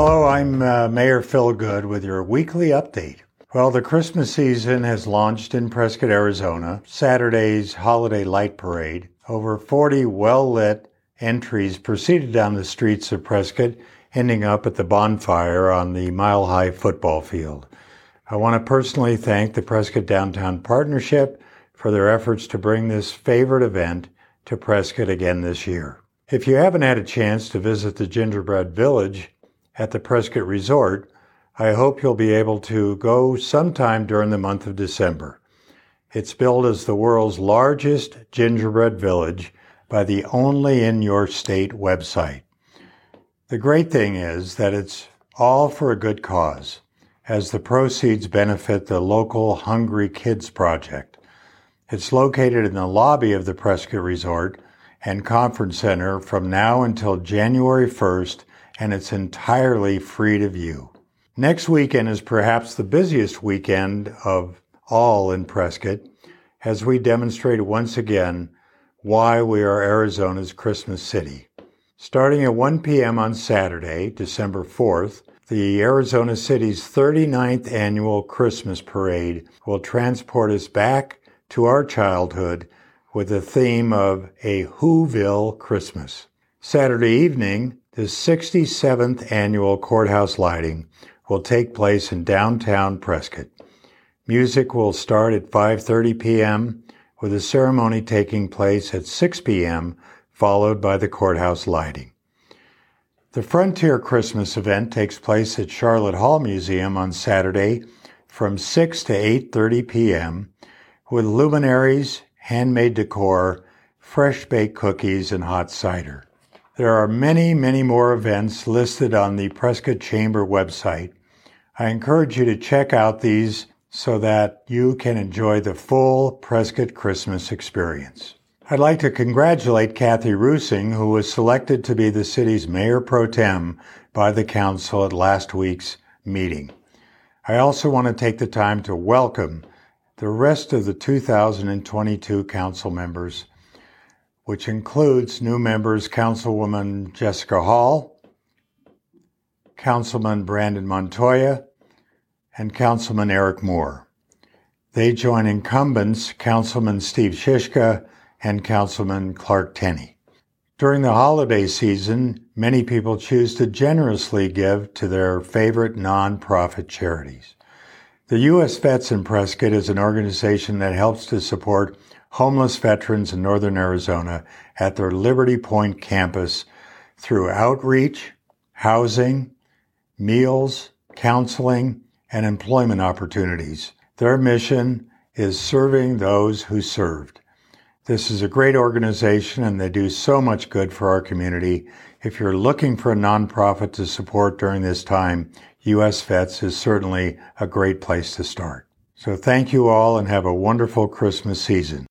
Hello, I'm uh, Mayor Phil Goode with your weekly update. Well, the Christmas season has launched in Prescott, Arizona. Saturday's holiday light parade. Over 40 well lit entries proceeded down the streets of Prescott, ending up at the bonfire on the Mile High football field. I want to personally thank the Prescott Downtown Partnership for their efforts to bring this favorite event to Prescott again this year. If you haven't had a chance to visit the Gingerbread Village at the Prescott Resort, I hope you'll be able to go sometime during the month of December. It's billed as the world's largest gingerbread village by the Only in Your State website. The great thing is that it's all for a good cause, as the proceeds benefit the local Hungry Kids Project. It's located in the lobby of the Prescott Resort and Conference Center from now until January 1st, and it's entirely free to view. Next weekend is perhaps the busiest weekend of all in Prescott as we demonstrate once again why we are Arizona's Christmas city. Starting at 1 p.m. on Saturday, December 4th, the Arizona City's 39th annual Christmas parade will transport us back to our childhood with the theme of a Whoville Christmas. Saturday evening, the 67th annual courthouse lighting will take place in downtown Prescott. Music will start at 5:30 p.m. with a ceremony taking place at 6 p.m. followed by the courthouse lighting. The Frontier Christmas event takes place at Sharlot Hall Museum on Saturday from 6 to 8:30 p.m. with luminaries, handmade decor, fresh baked cookies, and hot cider. There are many, many more events listed on the Prescott Chamber website. I encourage you to check out these so that you can enjoy the full Prescott Christmas experience. I'd like to congratulate Cathey Rusing, who was selected to be the city's mayor pro tem by the council at last week's meeting. I also want to take the time to welcome the rest of the 2022 council members, which includes new members Councilwoman Jessica Hall, Councilman Brandon Montoya, and Councilman Eric Moore. They join incumbents Councilman Steve Sischka and Councilman Clark Tenney. During the holiday season, many people choose to generously give to their favorite nonprofit charities. The U.S. Vets in Prescott is an organization that helps to support homeless veterans in northern Arizona at their Liberty Point campus through outreach, housing, meals, counseling, and employment opportunities. Their mission is serving those who served. This is a great organization and they do so much good for our community. If you're looking for a nonprofit to support during this time, U.S. Vets is certainly a great place to start. So thank you all and have a wonderful Christmas season.